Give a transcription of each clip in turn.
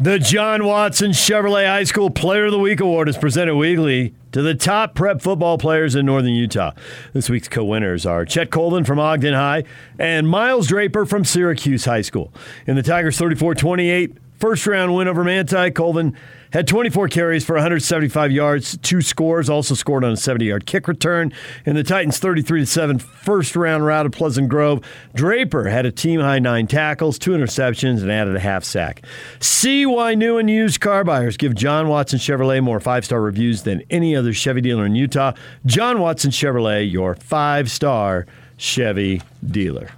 The John Watson Chevrolet High School Player of the Week Award is presented weekly to the top prep football players in Northern Utah. This week's co winners are Chet Colvin from Ogden High and Miles Draper from Syracuse High School. In the Tigers' 34 28 first round win over Manti, Colvin had 24 carries for 175 yards, two scores, also scored on a 70 yard kick return. In the Titans' 33 7 first round rout of Pleasant Grove, Draper had a team high nine tackles, two interceptions, and added a half sack. See why new and used car buyers give John Watson Chevrolet more five star reviews than any other Chevy dealer in Utah. John Watson Chevrolet, your five star Chevy dealer.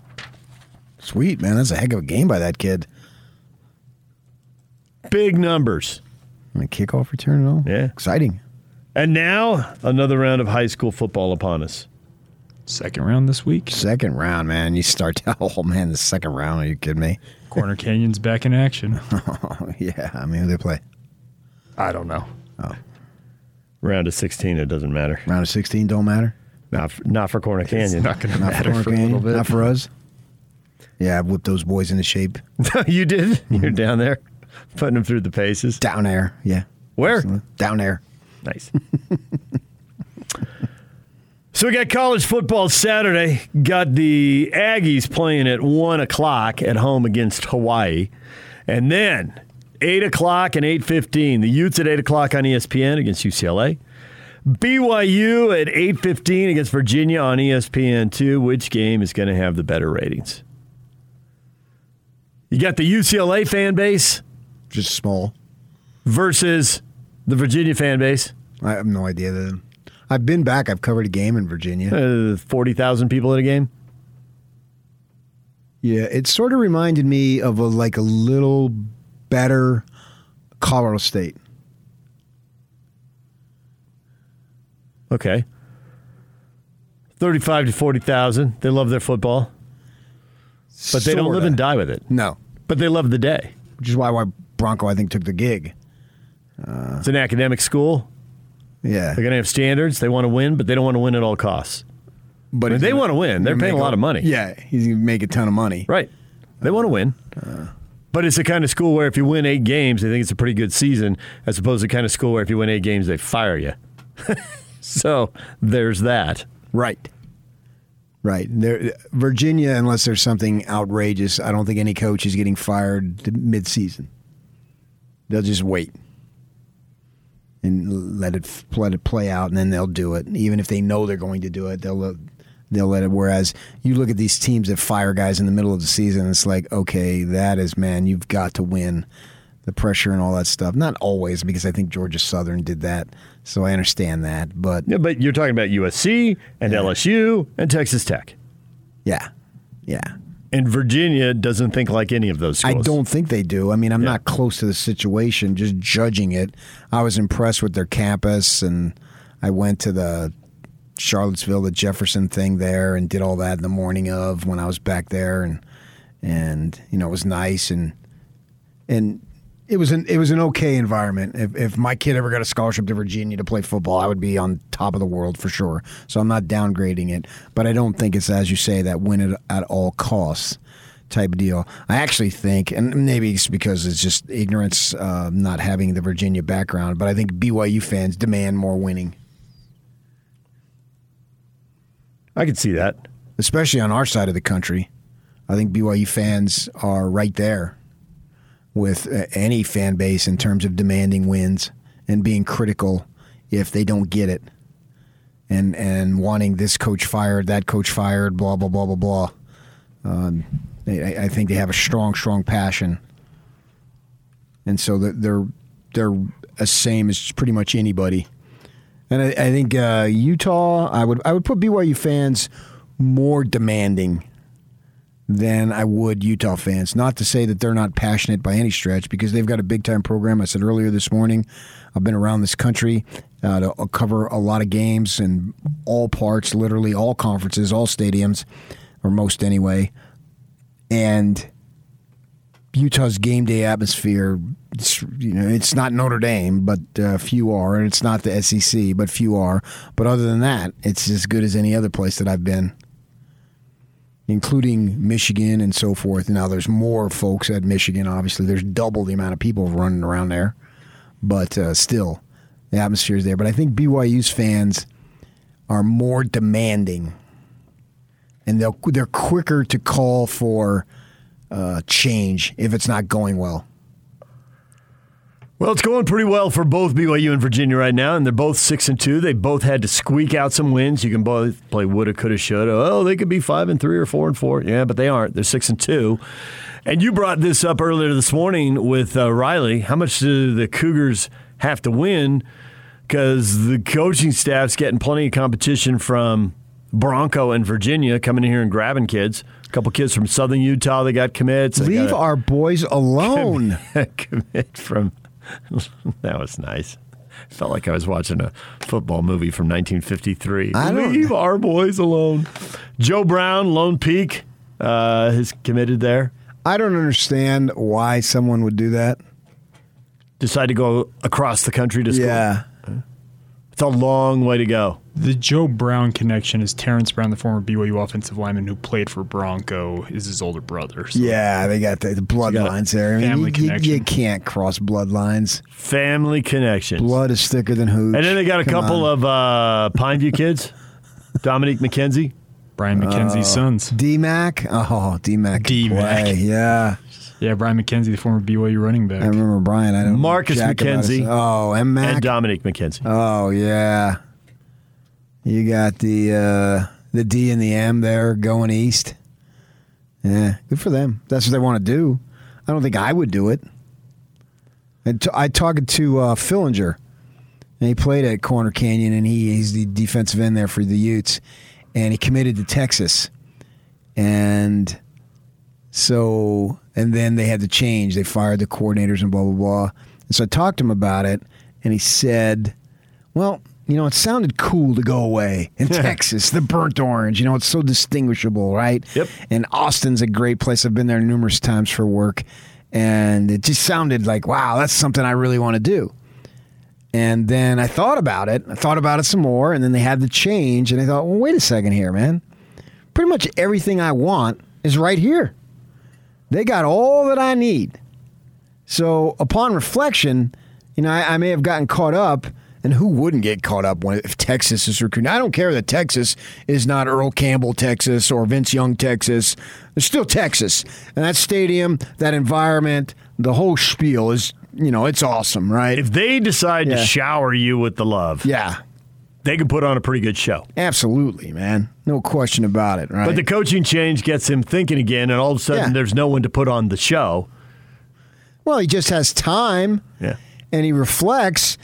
Sweet, man. That's a heck of a game by that kid. Big numbers. And a kickoff return and all. Yeah. Exciting. And now, another round of high school football upon us. Second round this week. Second round, man. You start. To, oh man, the second round. Are you kidding me? Corner Canyon's back in action. Oh yeah. I mean, who they play? I don't know. Oh. Round of 16, it doesn't matter. Round of sixteen don't matter. Not for, not for Corner Canyon. Not going to matter for, for a Canyon, little bit. Not for us. Yeah, I've whipped those boys into shape. you did? Mm-hmm. You're down there putting them through the paces. Down there. Yeah. Where? Down there. Nice. so we got college football Saturday. Got the Aggies playing at 1 o'clock at home against Hawaii. And then 8 o'clock and 8.15. The Utes at 8 o'clock on ESPN against UCLA. BYU at 8.15 against Virginia on E ESPN2. Which game is going to have the better ratings? You got the UCLA fan base Just small. versus the Virginia fan base. I have no idea. That I've been back. I've covered a game in Virginia. Uh, 40,000 people at a game. Yeah, it sort of reminded me of a like a little better Colorado State. Okay. 35 to 40,000. They love their football, but they don't live and die with it. No, But they love the day. which is why why Bronco I think took the gig. It's an academic school. Yeah, They're going to have standards. They want to win, but they don't want to win at all costs. but I mean, they want to win. They're paying a lot of money. Yeah, he's gonna make a ton of money. Right. They want to win. Uh. But it's the kind of school where if you win eight games, they think it's a pretty good season, as opposed to the kind of school where if you win eight games, they fire you. so there's that. Right. Right. There, Virginia, unless there's something outrageous, I don't think any coach is getting fired mid-season. They'll just wait and let it let it play out, and then they'll do it. Even if they know they're going to do it, they'll let- they'll let it. Whereas you look at these teams that fire guys in the middle of the season, it's like, okay, that is man, you've got to win. The pressure and all that stuff. Not always, because I think Georgia Southern did that, so I understand that. But Yeah, but you're talking about USC and LSU and Texas Tech. yeah, yeah. And Virginia doesn't think like any of those I don't think they do. I mean, I'm Yeah. not close to the situation, just judging it. I was impressed with their campus, and I went to the Charlottesville, the Jefferson thing there, and did all that in the morning of when I was back there, and and you know it was nice, and and it was an it was an okay environment. If if my kid ever got a scholarship to Virginia to play football, I would be on top of the world for sure. So I'm not downgrading it, but I don't think it's as you say that win it at all costs type deal. I actually think, and maybe it's because it's just ignorance, uh, not having the Virginia background, but I think BYU fans demand more winning, I can see that. especially on our side of the country. I think BYU fans are right there with uh, any fan base in terms of demanding wins and being critical if they don't get it, and and wanting this coach fired, that coach fired, blah blah blah blah blah. Um, I, I think they have a strong, strong passion, and so they're, they're the same as pretty much anybody. And I, I think uh, Utah, I would I would put BYU fans more demanding than I would Utah fans. Not to say that they're not passionate by any stretch, because they've got a big time program. I said earlier this morning, I've been around this country uh, to cover a lot of games in all parts, literally all conferences, all stadiums, or most anyway. And Utah's game day atmosphere, it's, you know, it's not Notre Dame, but uh, few are, and it's not the SEC, but few are. But other than that, it's as good as any other place that I've been. Including Michigan and so forth. Now there's more folks at Michigan. Obviously, there's double the amount of people running around there, but uh, still, the atmosphere is there. But I think BYU's fans are more demanding, and they'll they're quicker to call for uh, change if it's not going well. Well, it's going pretty well for both BYU and Virginia right now, and they're both six and two. They both had to squeak out some wins. You can both play woulda, coulda, shoulda. Oh, they could be five and three or four and four. Yeah, but they aren't. They're six and two. And you brought this up earlier this morning with uh, Riley. How much do the Cougars have to win? Because the coaching staff's getting plenty of competition from Bronco and Virginia coming in here and grabbing kids. A couple kids from Southern Utah they got commits. Leave got our boys alone. commit from. that was nice. Felt like I was watching a football movie from 1953. I don't- Leave our boys alone. Joe Brown, Lone Peak, uh, is committed there. I don't understand why someone would do that. Decide to go across the country to school. Yeah. It's a long way to go. The Joe Brown connection is Terrence Brown, the former BYU offensive lineman who played for Bronco, is his older brother. So Yeah, they got the, the bloodlines there. I mean, family you, you- connection. you can't cross bloodlines. Family connections. Blood is thicker than hooch. And then they got a Come couple on. of uh, Pineview kids. Dominique McKenzie. Brian McKenzie's sons. D-Mac. Oh, D-Mac. D-Mac. play. Yeah. Yeah, Brian McKenzie, the former BYU running back. I remember Brian. I don't Marcus jack McKenzie. Oh, M. Mac. And Dominique McKenzie. Oh yeah, you got the uh, the D and the M there going east. Yeah, good for them. That's what they want to do. I don't think I would do it. And t- I talked to uh, Fillinger, and he played at Corner Canyon, and he, he's the defensive end there for the Utes, and he committed to Texas, and so and then they had to change. They fired the coordinators and blah blah blah. And so I talked to him about it, and he said, "Well, you know, it sounded cool to go away in Texas, the burnt orange. You know, it's so distinguishable, right? Yep. And Austin's a great place. I've been there numerous times for work, and it just sounded like, wow, that's something I really want to do." And then I thought about it. I thought about it some more, and then they had the change, and I thought, well, wait a second here, man. Pretty much everything I want is right here. They got all that I need. So upon reflection, you know, I, I may have gotten caught up, and who wouldn't get caught up when if Texas is recruiting? I don't care that Texas is not Earl Campbell, Texas, or Vince Young, Texas. It's still Texas, and that stadium, that environment, the whole spiel is, you know, it's awesome, right? If they decide to shower you with the love, yeah, they can put on a pretty good show. absolutely, man, no question about it, right? But the coaching change gets him thinking again, and all of a sudden Yeah. there's no one to put on the show. well, he just has time. Yeah. and he reflects.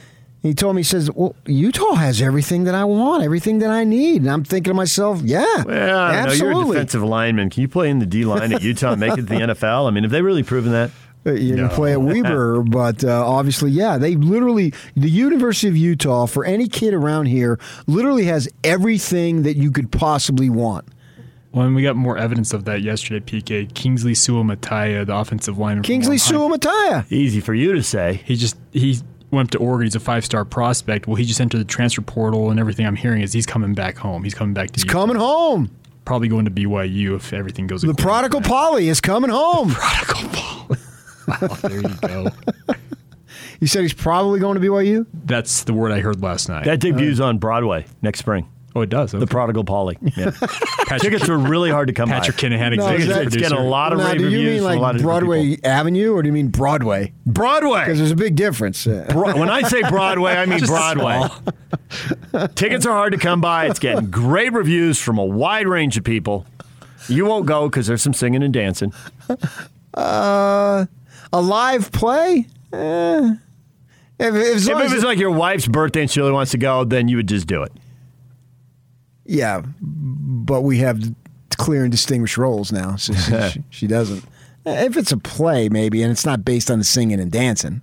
He told me, he says, Well, Utah has everything that I want, everything that I need. And I'm thinking to myself, Yeah, Well, I don't know, you're a absolutely. defensive lineman. Can you play in the D line at Utah and make it to the NFL? I mean, have they really proven that? Uh, You No. can play at Weber, but uh, obviously, yeah, they literally, the University of Utah, for any kid around here, literally has everything that you could possibly want. Well, and we got more evidence of that yesterday, PK. Kingsley Suamataia, the offensive lineman. Kingsley Ohio- Suamataia. Easy for you to say. He just he went to Oregon. He's a five star prospect. Well, he just entered the transfer portal, and everything I'm hearing is he's coming back home. He's coming back to He's Utah. coming home. Probably going to BYU if everything goes. The prodigal plan. Polly is coming home. Prodigal Paul. there you go. You said he's probably going to BYU? That's the word I heard last night. That debuts on Broadway next spring. Oh, it does. The Prodigal Polly. Yeah. Patrick, Tickets are really hard to come Patrick by. Kinahan, No, is executive that- It's getting a lot of now, rave do you reviews mean from a lot like Broadway. Avenue or do you mean Broadway? Broadway, because there's a big difference. Bro- when I say Broadway, I mean Broadway. Tickets are hard to come by. It's getting great reviews from a wide range of people. You won't go because there's some singing and dancing. Uh, a live play? Eh. If, if, If it as- was like your wife's birthday and she really wants to go, then you would just do it. Yeah, but we have clear and distinguished roles now, so she, she, she doesn't. If it's a play, maybe, and it's not based on the singing and dancing.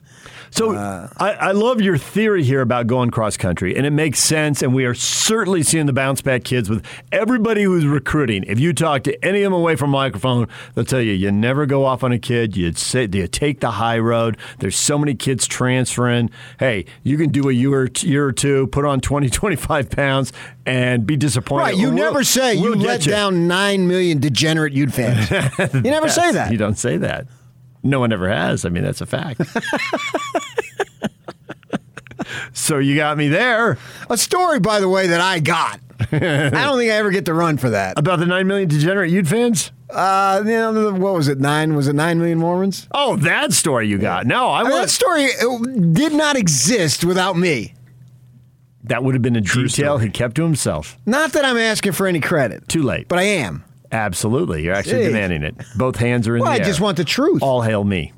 So I, I love your theory here about going cross country, and it makes sense. And we are certainly seeing the bounce back kids with everybody who's recruiting. If you talk to any of them away from microphone, they'll tell you you never go off on a kid. You say you take the high road. There's so many kids transferring. Hey, you can do a year or, year or two, put on 20, 25 pounds, and be disappointed. Right, you We'll- never say we'll you let down nine million degenerate Ute fans. you never say that. You don't say that. No one ever has. I mean, that's a fact. so you got me there A story, by the way, that I got. I don't think I ever get to run for that. about the nine million degenerate Ute fans. Uh, you know, what was it? Nine? Was it nine million Mormons? Oh, that story you got. No, I I mean, that story did not exist without me. that would have been a detail story. he kept to himself. Not that I'm asking for any credit, Too late. but I am. Absolutely, you're actually Jeez. demanding it. Both hands are in Well, the I air. just want the truth. all hail me.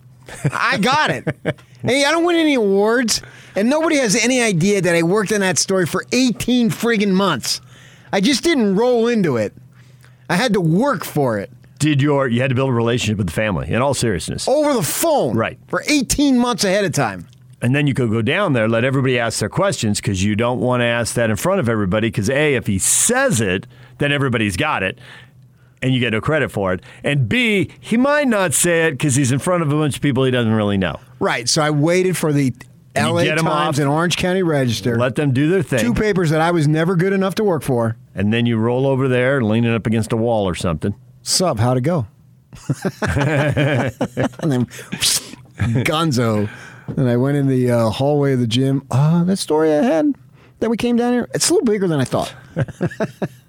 I got it. hey, I don't win any awards, and nobody has any idea that I worked on that story for 18 friggin' months. I just didn't roll into it. I had to work for it Did your you had to build a relationship with the family? In all seriousness, over the phone, Right. for 18 months ahead of time. And then you could go down there, let everybody ask their questions because you don't want to ask that in front of everybody. Because A, if he says it, then everybody's got it and you get no credit for it. And B, he might not say it because he's in front of a bunch of people he doesn't really know. Right. So I waited for the And L.A. Times off. and Orange County Register, Let them do their thing. two papers that I was never good enough to work for. and then you roll over there, leaning up against a wall or something. Sup? How'd it go? and then Gonzo. And I went in the uh, hallway of the gym. Uh, that story I had that we came down here, it's a little bigger than I thought.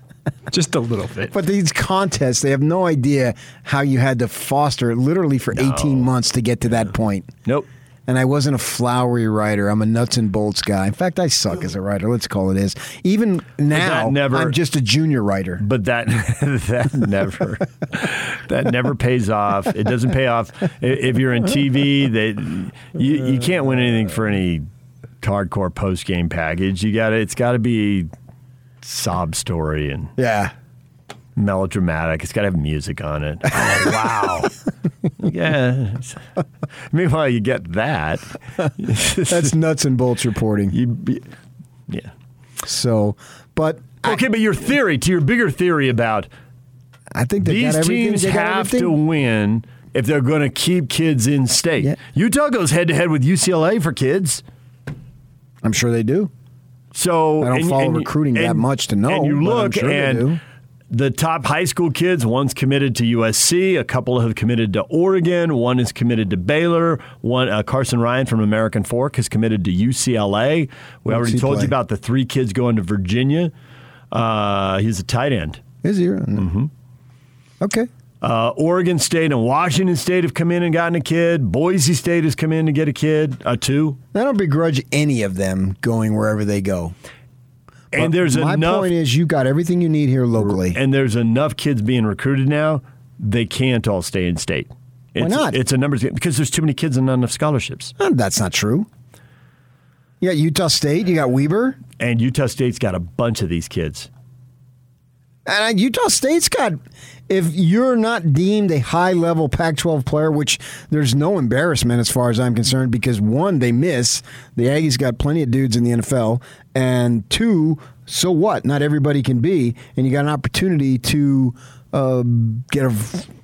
Just a little bit. But these contests, they have no idea how you had to foster it literally for 18 months to get to that point. Nope. And I wasn't a flowery writer. I'm a nuts and bolts guy. In fact, I suck as a writer. Let's call it is. Even now, never- I'm just a junior writer. But that that never that never pays off. It doesn't pay off if you're in TV. That you you can't win anything for any hardcore post game package. You got to It's got to be sob story and Yeah. melodramatic. It's got to have music on it. Oh, wow. yeah. Meanwhile, you get that. That's nuts and bolts reporting. you. Be, yeah. So, but I- Okay, but your theory to your bigger theory about I think These got teams have to win if they're going to keep kids in state. Yeah. Utah goes head to head with UCLA for kids. I'm sure they do. So I don't and- follow and- recruiting that much to know, And you look sure and the top high school kids, one's committed to USC, a couple have committed to Oregon, one is committed to Baylor, one uh, Carsen Ryan from American Fork has committed to UCLA. We Where's already told play? you about the three kids going to Virginia. Uh, he's a tight end. Is he? Mm-hmm. Okay. Uh, Oregon State and Washington State have come in and gotten a kid. Boise State has come in to get a kid, a two. I don't begrudge any of them going wherever they go. And But there's my enough point is, you got everything you need here locally. and there's enough kids being recruited now. They can't all stay in state. It's, not? It's a numbers game because there's too many kids and not enough scholarships. Uh, That's not true. You got Utah State. You got Weber. And Utah State's got a bunch of these kids. And uh, Utah State's got, if you're not deemed a high level Pac 12 player, which there's no embarrassment as far as I'm concerned, because one, they miss. The Aggies got plenty of dudes in the NFL. And two, so what? Not everybody can be. And you got an opportunity to uh, get a,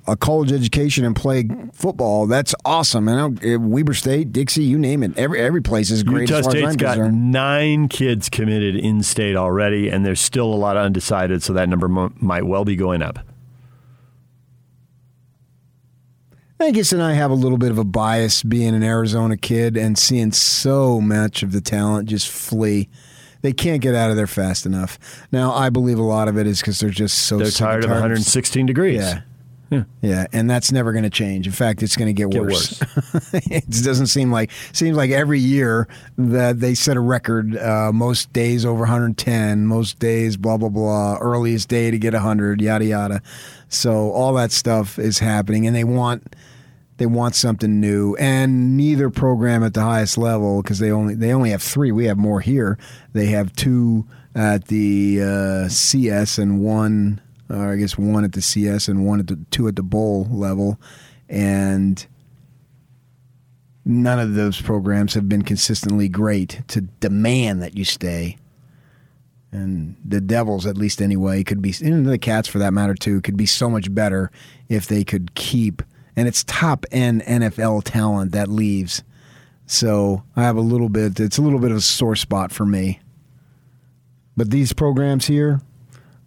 a college education and play football. That's awesome. And I uh, Weber State, Dixie, you name it. Every, every place is great Utah State's got concerned. nine kids committed in state already, and there's still a lot of undecided, so that number mo- might well be going up. Angus and I have a little bit of a bias being an Arizona kid and seeing so much of the talent just flee. They can't get out of there fast enough. Now, I believe a lot of it is because they're just so They're tired of 116 degrees. Yeah. Yeah, yeah, and that's never going to change. In fact, it's going to get, Get worse. it doesn't seem like seems like every year that they set a record. Uh, most days over 110, most days blah blah blah. Earliest day to get 100, yada yada. So all that stuff is happening, and they want they want something new. And neither program at the highest level because they only they only have three. We have more here. They have two at the uh, CS and one or I guess one at the CS and one at the two at the bowl level, and none of those programs have been consistently great to demand that you stay. And the Devils, at least anyway, could be, and the Cats for that matter too, could be so much better if they could keep. And it's top end NFL talent that leaves. So I have a little bit. It's a little bit of a sore spot for me. But these programs here,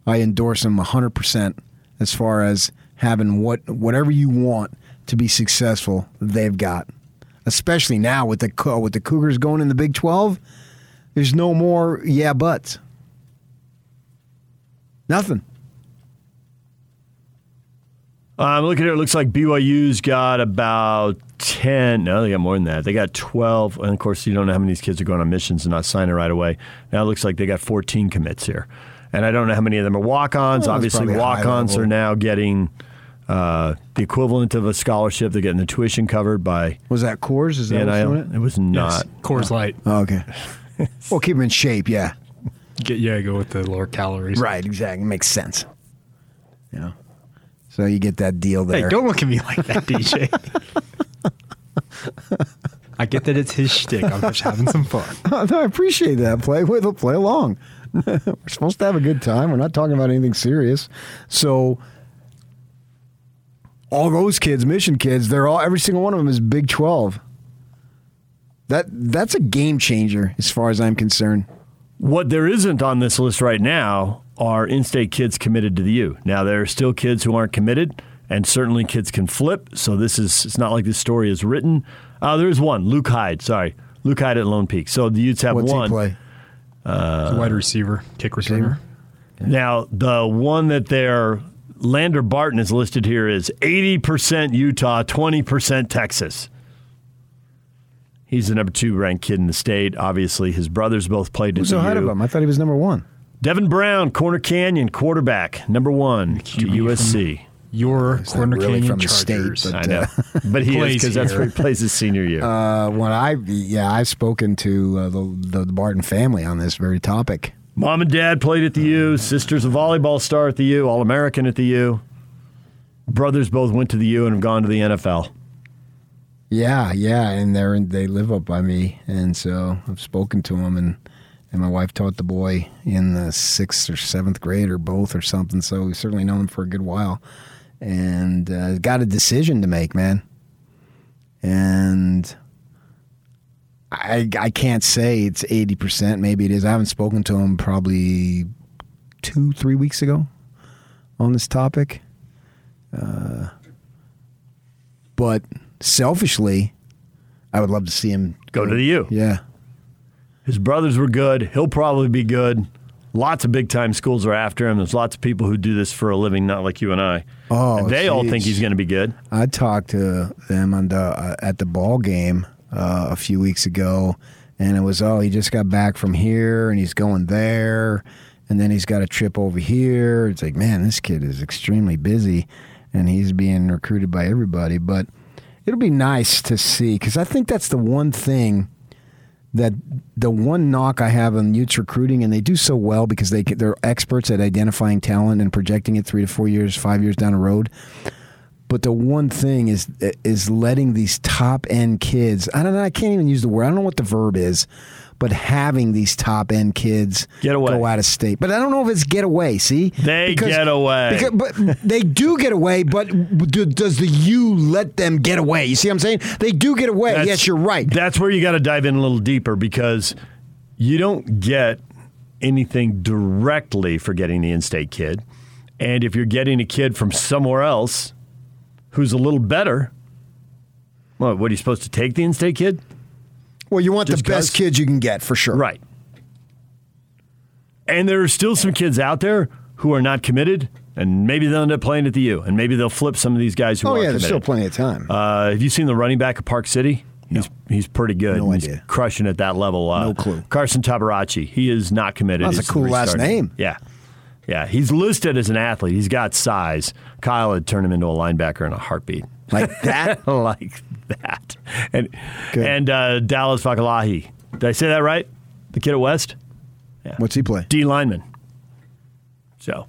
I endorse them hundred percent as far as having what whatever you want to be successful, they've got. Especially now with the with the Cougars going in the Big Twelve, there's no more yeah buts. Nothing. I'm looking here. It looks like BYU's got about 10. No, they got more than that. They got 12. And of course, you don't know how many of these kids are going on missions and not signing right away. Now it looks like they got 14 commits here. And I don't know how many of them are walk ons. Well, Obviously, walk ons are now getting uh, the equivalent of a scholarship. They're getting the tuition covered by. Was that Coors? Is that NIL. what's doing It was not. Yes. Coors Light. Oh, okay. well, keep them in shape, yeah. Get, yeah, go with the lower calories. Right, exactly. Makes sense. You know, so you get that deal there. Hey, don't look at me like that, DJ. I get that it's his shtick. I'm just having some fun. Oh, no, I appreciate that. Play with it, play along. We're supposed to have a good time. We're not talking about anything serious. So all those kids, mission kids, they're all every single one of them is Big Twelve. That that's a game changer as far as I'm concerned. What there isn't on this list right now are in state kids committed to the U. Now, there are still kids who aren't committed, and certainly kids can flip. So, this is, it's not like this story is written. Uh, there is one, Luke Hyde, sorry. Luke Hyde at Lone Peak. So, the Utes have What's one. he play? wide receiver, kick returner. Now, the one that they're, Lander Barton is listed here is 80% Utah, 20% Texas. He's the number two ranked kid in the state. Obviously, his brothers both played Who's at the ahead of him? I thought he was number one. Devin Brown, Corner Canyon quarterback, number one to USC. Your not Corner really Canyon from the state, but- I know, but he is Plays because that's where he plays his senior year. Uh, when I yeah, I've spoken to uh, the the Barton family on this very topic. Mom and dad played at the U. Sister's a volleyball star at the U. All American at the U. Brothers both went to the U and have gone to the NFL. Yeah, yeah, and they're they live up by me, and so I've spoken to them, and and my wife taught the boy in the sixth or seventh grade or both or something. So we've certainly known him for a good while, and uh, got a decision to make, man. And I I can't say it's eighty percent. Maybe it is. I haven't spoken to him probably two three weeks ago on this topic. Uh, but selfishly, I would love to see him Go to the U. Yeah. His brothers were good. He'll probably be good. Lots of big time schools are after him. There's lots of people who do this for a living, not like you and I. Oh, And they all think he's going to be good. I talked to them on the uh, at the ball game uh, a few weeks ago, and it was oh he just got back from here and he's going there, and then he's got a trip over here. It's like man, this kid is extremely busy, and he's being recruited by everybody. But it'll be nice to see because I think that's the one thing that the one knock I have on Utes recruiting, and they do so well because they they're experts at identifying talent and projecting it three to four years, five years down the road. But the one thing is is letting these top end kids. I don't know. I can't even use the word. I don't know what the verb is, but having these top end kids Get away. go out of state. But I don't know if it's get away. See, They get away. Because, but they do get away. But do, does the U let them get away? You see what I'm saying? They do get away. That's- yes, you're right. That's where you got to dive in a little deeper because you don't get anything directly for getting the in-state kid, and if you're getting a kid from somewhere else who's a little better, what? What are you supposed to take the in-state kid? Well, you want the best 'cause? kids you can get for sure. Right. And there are still some kids out there who are not committed, and maybe they'll end up playing at the U, and maybe they'll flip some of these guys who Oh are yeah, committed. there's still plenty of time. Uh, have you seen the running back of Park City? He's he's pretty good. No He's idea. crushing at that level. Uh, No clue. Carson Tabaracci. He is not committed. That's a cool last name. Yeah. Yeah. He's listed as an athlete. He's got size. Kyle had turned him into a linebacker in a heartbeat. like that. like that. And and uh, Dallas Fakalahi. Did I say that right? The kid at West? What's he play? D lineman. So,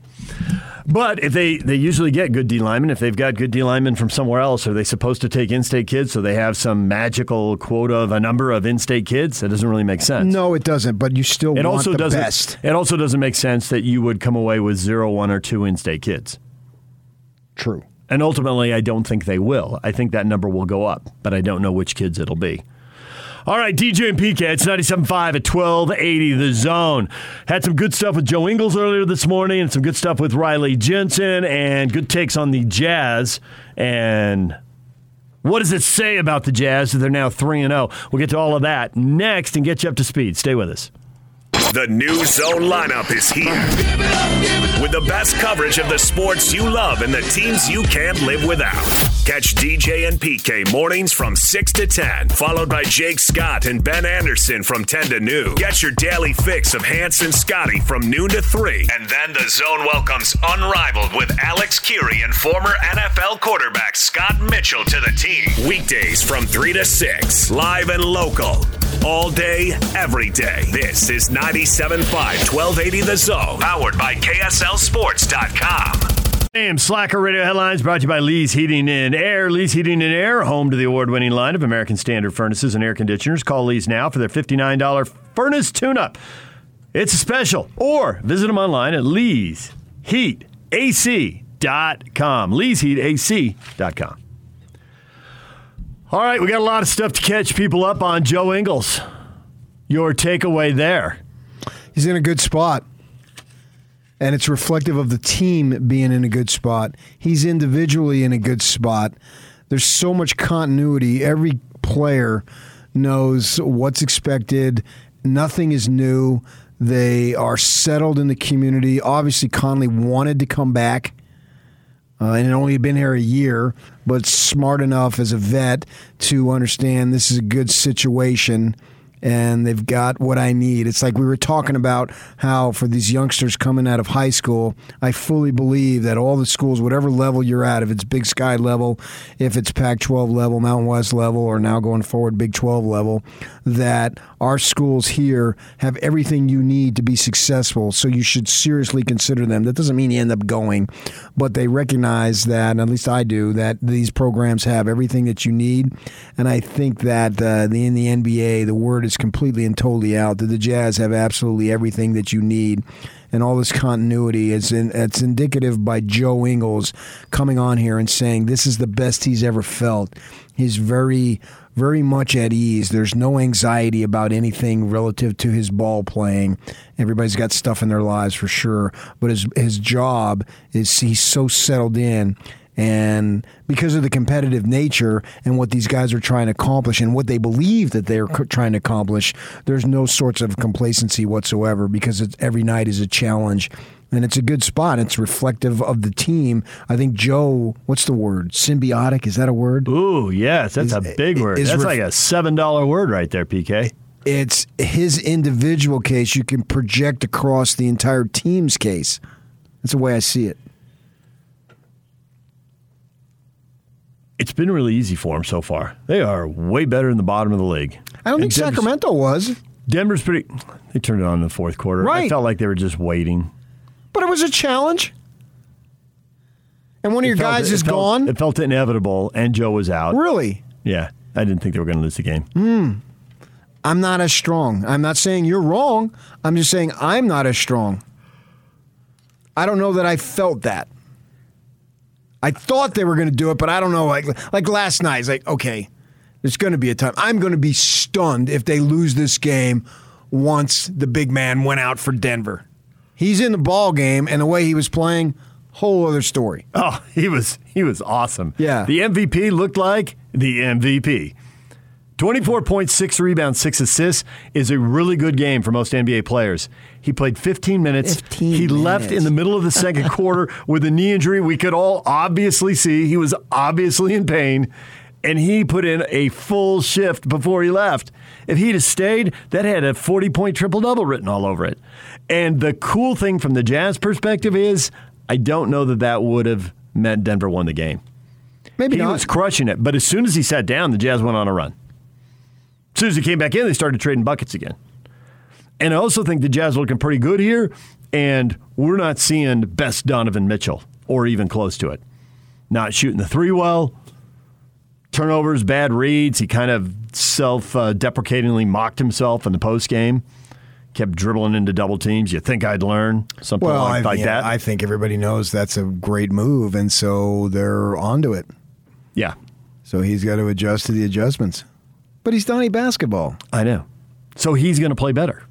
But if they, they usually get good D linemen, if they've got good D linemen from somewhere else, are they supposed to take in state kids so they have some magical quota of a number of in state kids? That doesn't really make sense. No, it doesn't. But you still It want also the doesn't. best. It also doesn't make sense that you would come away with zero, one, or two in-state kids. True. And ultimately, I don't think they will. I think that number will go up, but I don't know which kids it'll be. All right, DJ and PK, it's 97.5 at 1280 The Zone. Had some good stuff with Joe Ingles earlier this morning and some good stuff with Riley Jensen and good takes on the Jazz. And what does it say about the Jazz that they're now 3 and 0? We'll get to all of that next and get you up to speed. Stay with us. The new zone lineup is here. With the best coverage of the sports you love and the teams you can't live without. Catch DJ and PK mornings from 6 to 10, followed by Jake Scott and Ben Anderson from 10 to noon. Get your daily fix of Hans and Scotty from noon to 3. And then the zone welcomes Unrivaled with Alex Kirry and former NFL quarterback Scott Mitchell to the team. Weekdays from 3 to 6, live and local. All day, every day. This is 97.5 1280 The Zone, powered by KSLSports.com. AM Slacker Radio headlines brought to you by Lee's Heating and Air. Lee's Heating and Air, home to the award winning line of American Standard furnaces and air conditioners. Call Lee's now for their $59 furnace tune up. It's a special. Or visit them online at leesheatac.com. Leesheatac.com. All right, we got a lot of stuff to catch people up on. Joe Ingles, your takeaway there. He's in a good spot. And it's reflective of the team being in a good spot. He's individually in a good spot. There's so much continuity. Every player knows what's expected. Nothing is new. They are settled in the community. Obviously, Conley wanted to come back. Uh, and had only been here a year, but smart enough as a vet to understand this is a good situation and they've got what I need. It's like we were talking about how for these youngsters coming out of high school, I fully believe that all the schools, whatever level you're at, if it's Big Sky level, if it's Pac 12 level, Mountain West level, or now going forward Big 12 level, that our schools here have everything you need to be successful. So you should seriously consider them. That doesn't mean you end up going, but they recognize that, at least I do, that these programs have everything that you need. And I think that uh, in the NBA, the word is completely and totally out that the Jazz have absolutely everything that you need. And all this continuity is in, it's indicative by Joe Ingles coming on here and saying this is the best he's ever felt. He's very very much at ease. There's no anxiety about anything relative to his ball playing. Everybody's got stuff in their lives for sure, but his his job is he's so settled in and because of the competitive nature and what these guys are trying to accomplish and what they believe that they're co- trying to accomplish, there's no sorts of complacency whatsoever because it's, every night is a challenge. And it's a good spot. It's reflective of the team. I think Joe, what's the word? Symbiotic? Is that a word? Ooh, yes, that's a big word. That's ref- like a $7 word right there, PK. It's his individual case you can project across the entire team's case. That's the way I see it. It's been really easy for them so far. They are way better in the bottom of the league. I don't And think Denver's- Sacramento was, Denver's pretty. They turned it on in the fourth quarter. Right. I felt like they were just waiting. but it was a challenge. And one of your It felt- guys is felt- gone. It felt inevitable, and Joe was out. really? Yeah, I didn't think they were going to lose the game. Hmm. I'm not as strong. I'm not saying you're wrong. I'm just saying I'm not as strong. I don't know that I felt that. I thought they were going to do it, but I don't know. Like like last night, it's like okay, there's going to be a time. I'm going to be stunned if they lose this game once the big man went out for Denver. He's in the ball game, and the way he was playing, whole other story. Oh, he was he was awesome. Yeah. the MVP looked like the MVP. 24.6 rebounds, 6 assists is a really good game for most NBA players. He played 15 minutes. 15 he left in the middle of the second quarter with a knee injury. We could all obviously see he was obviously in pain, and he put in a full shift before he left. If he'd have stayed, that had a 40 point triple double written all over it. And the cool thing from the Jazz perspective is, I don't know that that would have meant Denver won the game. Maybe He not. was crushing it, but as soon as he sat down, the Jazz went on a run. As soon as he came back in, they started trading buckets again. And I also think the Jazz are looking pretty good here. And we're not seeing best Donovan Mitchell or even close to it. Not shooting the three well, turnovers, bad reads. He kind of self uh, deprecatingly mocked himself in the post game. Kept dribbling into double teams. You think I'd learn something Well, like, I, like yeah, that? I think everybody knows that's a great move, and so they're onto it. yeah, So he's got to adjust to the adjustments. But he's Donnie basketball. I know. So he's going to play better.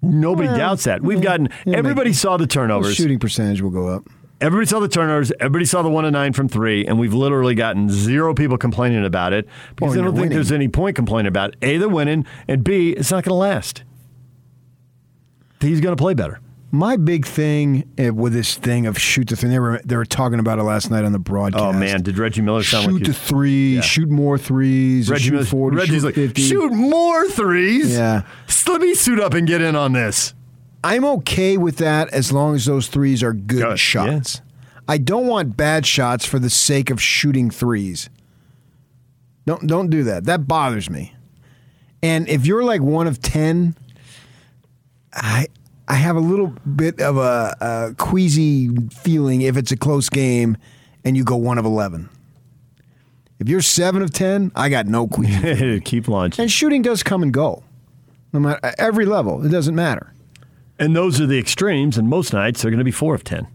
Nobody Well, doubts that. We've gotten yeah, everybody saw the turnovers. shooting percentage will go up. Everybody saw the turnovers. Everybody saw the one and nine from three, and we've literally gotten zero people complaining about it because Well, I don't think winning. there's any point complaining about it. A, they're winning, and B, it's not going to last. He's going to play better. My big thing uh, with this thing of shoot the thing, they were they were talking about it last night on the broadcast. Oh man, did Reggie Miller sound shoot like the three, Yeah. shoot more threes, Reggie shoot Miller- forty, Reggie's shoot like, fifty. shoot more threes. Yeah. Let me suit up and get in on this. I'm okay with that as long as those threes are good Good, shots. I don't want bad shots for the sake of shooting threes. Don't don't do that. That bothers me. And if you're like one of ten, I I have a little bit of a, a queasy feeling if it's a close game and you go one of eleven. If you're seven of ten, I got no queasy. Keep launching. and shooting does come and go, no matter at every level. It doesn't matter. And those are the extremes, and most nights they're going to be four of 10.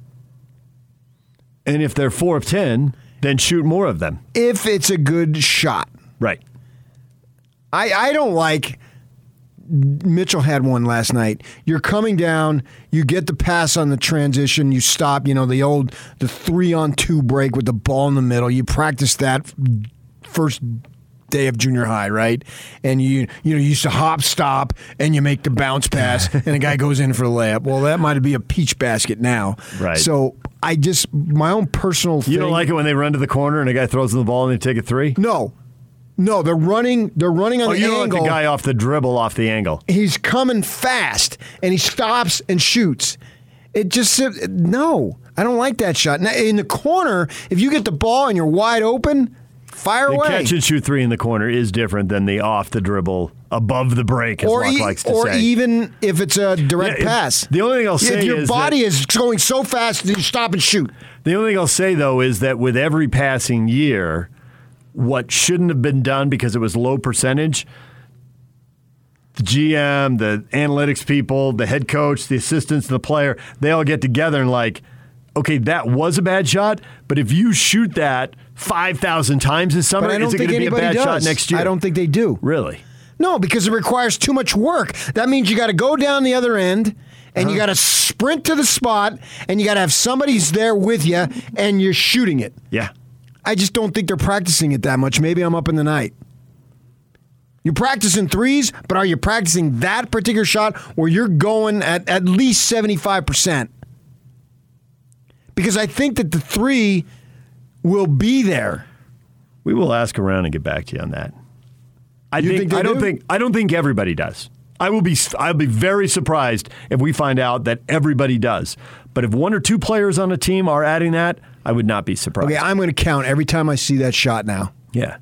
And if they're four of 10, then shoot more of them. if it's a good shot. Right. I, I don't like Mitchell had one last night. You're coming down, you get the pass on the transition, you stop, you know, the old the 3 on 2 break with the ball in the middle. You practice that first day of junior high, right? And you you know, you used to hop stop and you make the bounce pass and the guy goes in for the layup. Well, that might be a peach basket now. Right. So, I just my own personal thing You don't like it when they run to the corner and a guy throws them the ball and they take a three? No. No, they're running. They're running on Oh, the you angle. the guy off the dribble off the angle. He's coming fast, and he stops and shoots. It just uh, no. I don't like that shot. Now, in the corner, if you get the ball and you're wide open, fire The away. catch and shoot three in the corner is different than the off the dribble above the break, as or Luck e- likes to or say. even if it's a direct Yeah, pass. the only thing I'll say if your is body is going so fast, you stop and shoot. The only thing I'll say though is that with every passing year, what shouldn't have been done because it was low percentage, the GM, the analytics people, the head coach, the assistants, the player, they all get together and like, okay, that was a bad shot, but if you shoot that five thousand times this summer, I don't is it think going to be a bad does. shot next year? I don't think they do. really. No, because it requires too much work. That means you got to go down the other end and Uh-huh. you got to sprint to the spot and you got to have somebody's there with you and you're shooting it. Yeah. I just don't think they're practicing it that much. Maybe I'm up in the night. You're practicing threes, but are you practicing that particular shot where you're going at at least 75%? Because I think that the three will be there. We will ask around and get back to you on that. I think, think I don't do? think I don't think everybody does. I will be I'll be very surprised if we find out that everybody does. But if one or two players on a team are adding that, I would not be surprised. Okay, I'm going to count every time I see that shot now. yeah.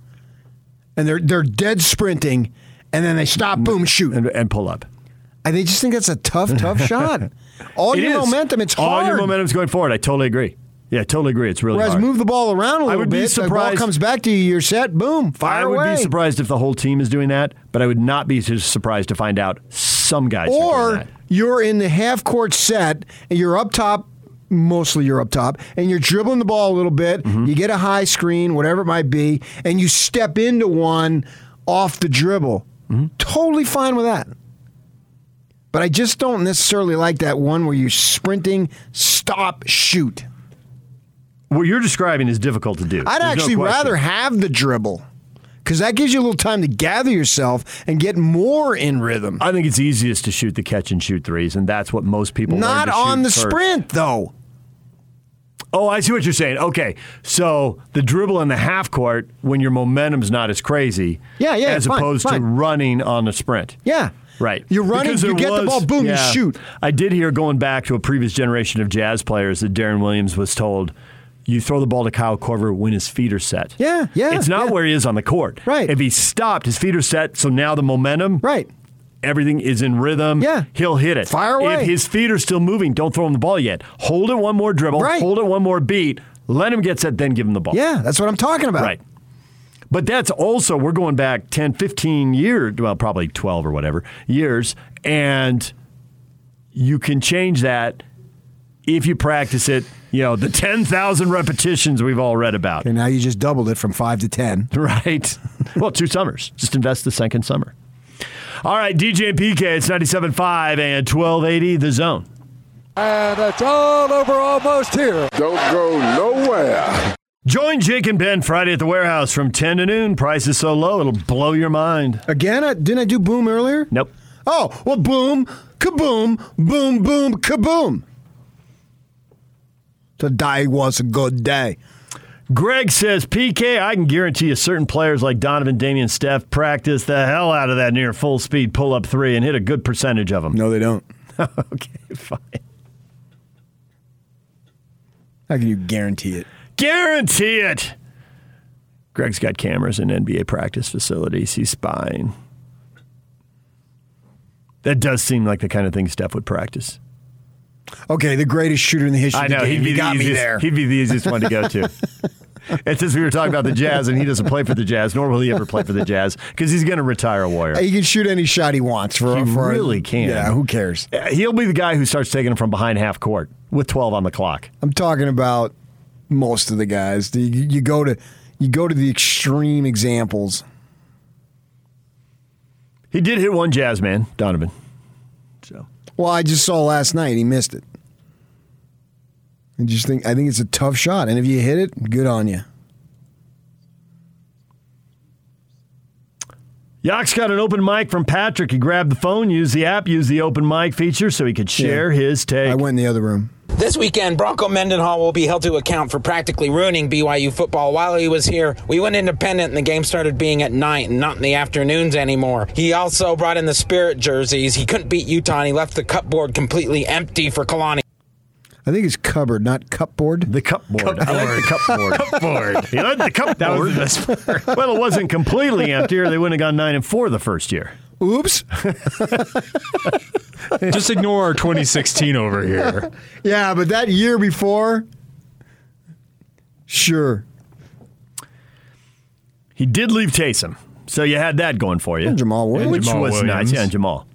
And they're they're dead sprinting and then they stop, mm. boom, shoot. And, and pull up. I they just think that's a tough, tough shot. All It your is. momentum, it's All hard. your momentum's going forward. I totally agree. Yeah, I totally agree. It's really Whereas hard. move the ball around a little I would be bit. The ball surprised- comes back to you. You're set. Boom. Fire I would away. be surprised if the whole team is doing that, but I would not be surprised to find out some guys are doing Or you're in the half court set and you're up top. Mostly you're up top and you're dribbling the ball a little bit. Mm-hmm. You get a high screen, whatever it might be, and you step into one off the dribble. Mm-hmm. Totally fine with that. But I just don't necessarily like that one where you're sprinting, stop, shoot. What you're describing is difficult to do. I'd There's actually question. rather have the dribble because that gives you a little time to gather yourself and get more in rhythm. I think it's easiest to shoot the catch and shoot threes, and that's what most people learn Not on the first. sprint, though. Oh, I see what you're saying. Okay, so the dribble in the half court when your momentum's not as crazy, Yeah, yeah, as fine, opposed to running on the sprint. Yeah. Right. You're running, you get the ball, boom, yeah. you shoot. I did hear going back to a previous generation of jazz players that Deron Williams was told, you throw the ball to Kyle Korver when his feet are set. Yeah, yeah, It's not yeah. where he is on the court. Right. If he stopped, his feet are set, so now the momentum, Right. Everything is in rhythm, Yeah. he'll hit it. Fire away. If his feet are still moving, don't throw him the ball yet. Hold it one more dribble, Right. hold it one more beat, let him get set, then give him the ball. Yeah, that's what I'm talking about. Right. But that's also, we're going back 10, 15 years, well, probably 12 or whatever years, and you can change that if you practice it, you know, the 10,000 repetitions we've all read about. And now you just doubled it from five to ten. Right. Well, two summers. Just invest the second summer. All right, DJ and PK, it's 97.5 and 1280 The Zone. And it's all over almost here. Don't go nowhere. Join Jake and Ben Friday at the warehouse from 10 to noon. Price is so low, it'll blow your mind. Again, I, didn't I do boom earlier? Nope. Oh, well, boom, kaboom, boom, boom, kaboom. Today was a good day. Greg says, PK, I can guarantee you certain players like Donovan, Damian, Steph practice the hell out of that near full speed pull up three and hit a good percentage of them. No, they don't. okay, fine. How can you guarantee it? Guarantee it. Greg's got cameras in NBA practice facilities. He's spying. That does seem like the kind of thing Steph would practice. Okay, the greatest shooter in the history I of the know. game. He'd be, you the got me easiest, there. he'd be the easiest one to go to. it's as we were talking about the Jazz, and he doesn't play for the Jazz, nor will he ever play for the Jazz because he's going to retire a Warrior. He can shoot any shot he wants. For, He for really can. Yeah, who cares? Uh, he'll be the guy who starts taking him from behind half court with 12 on the clock. I'm talking about most of the guys. You, you go to you go to the extreme examples. He did hit one Jazz man, Donovan. So Well, I just saw last night he missed it. I just think I think it's a tough shot, and if you hit it, good on you. Yock's got an open mic from Patrick. He grabbed the phone, used the app, used the open mic feature so he could share his take. I went in the other room. This weekend, Bronco Mendenhall will be held to account for practically ruining BYU football while he was here. We went independent and the game started being at night and not in the afternoons anymore. He also brought in the Spirit jerseys. He couldn't beat Utah and he left the cupboard completely empty for Kalani. I think it's cupboard, not cupboard. The cupboard. I like the cupboard. cupboard. He liked the cupboard. That was the best part. well, it wasn't completely empty, or they wouldn't have gone nine and four the first year. Oops. Just ignore our 2016 over here. yeah, but that year before, sure. He did leave Taysom, so you had that going for you. And Jamaal Williams. which Jamaal was Williams. nice. Yeah, and Jamaal.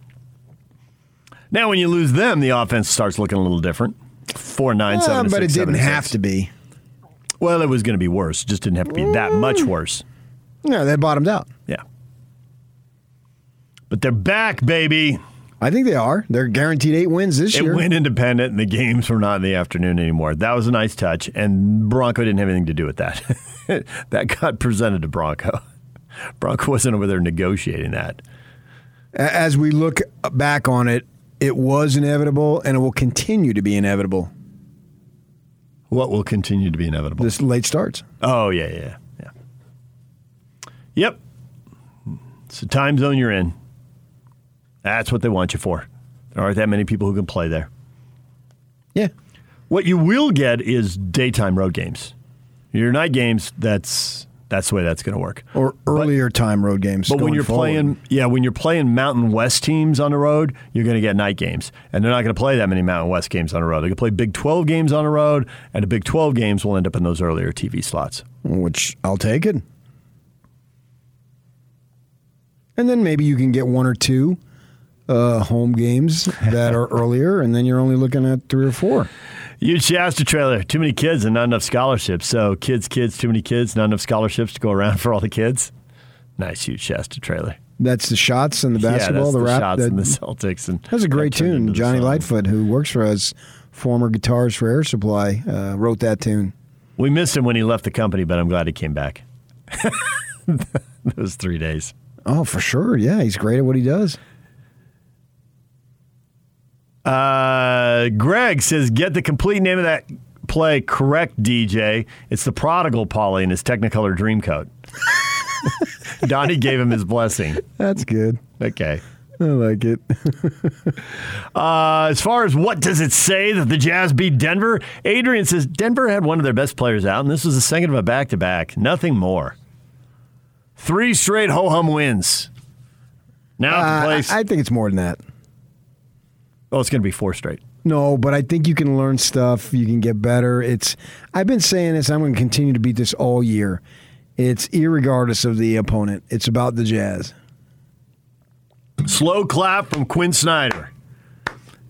Now, when you lose them, the offense starts looking a little different. Four nine Uh, seven. and but six, it didn't seven, have six. to be. Well, it was going to be worse. Just didn't have to be that much worse. No, they bottomed out. Yeah. But they're back, baby. I think they are. They're guaranteed eight wins this It year. went independent, and the games were not in the afternoon anymore. That was a nice touch, and Bronco didn't have anything to do with that. that got presented to Bronco. Bronco wasn't over there negotiating that. As we look back on it, it was inevitable, and it will continue to be inevitable. What will continue to be inevitable? This late starts. Oh yeah, yeah, yeah. Yep. It's the time zone you're in. That's what they want you for. There aren't that many people who can play there. Yeah. What you will get is daytime road games. Your night games, that's that's the way that's going to work. Or earlier time road games. But when you're forward. playing, yeah, when you're playing Mountain West teams on the road, you're going to get night games, and they're not going to play that many Mountain West games on the road. They're going to play Big 12 games on the road, and the Big 12 games will end up in those earlier TV slots. which I'll take it. And then maybe you can get one or two uh, home games that are earlier, and then you're only looking at three or four. Huge Shasta trailer. Too many kids and not enough scholarships. So kids, kids, too many kids, not enough scholarships to go around for all the kids. Nice huge Shasta trailer. That's the shots and the basketball, yeah, that's the, the, rap. shots that- and the Celtics. And that's a great that tune. Johnny. Lightfoot, who works for us, former guitarist for Air Supply, uh, wrote that tune. We missed him when he left the company, but I'm glad he came back. Those three days. Oh, for sure. Yeah, he's great at what he does. Uh, Greg says, get the complete name of that play correct, DJ. It's the prodigal Polly in his Technicolor Dreamcoat. Donnie gave him his blessing. That's good. Okay. I like it. Uh, as far as what does it say that the Jazz beat Denver, Adrian says Denver had one of their best players out, and this was the second of a back to back. Nothing more. Three straight ho hum wins. Now Uh, place. I think it's more than that. Oh, it's going to be four straight. No, but I think you can learn stuff. You can get better. It's. I've been saying this. I'm going to continue to beat this all year. It's irregardless of the opponent. It's about the Jazz. Slow clap from Quin Snyder.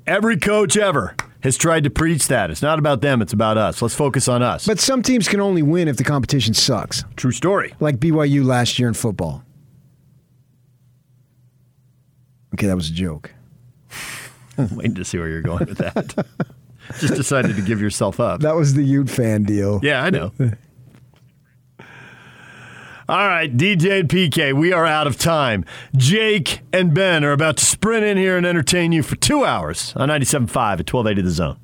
Every coach ever has tried to preach that. It's not about them, it's about us. Let's focus on us. But some teams can only win if the competition sucks, True story. like BYU last year in football. Okay, that was a joke. Waiting to see where you're going with that. Just decided to give yourself up. That was the Ute fan deal. Yeah, I know. All right, DJ and PK, we are out of time. Jake and Ben are about to sprint in here and entertain you for two hours on 97.5 at 1280 The Zone.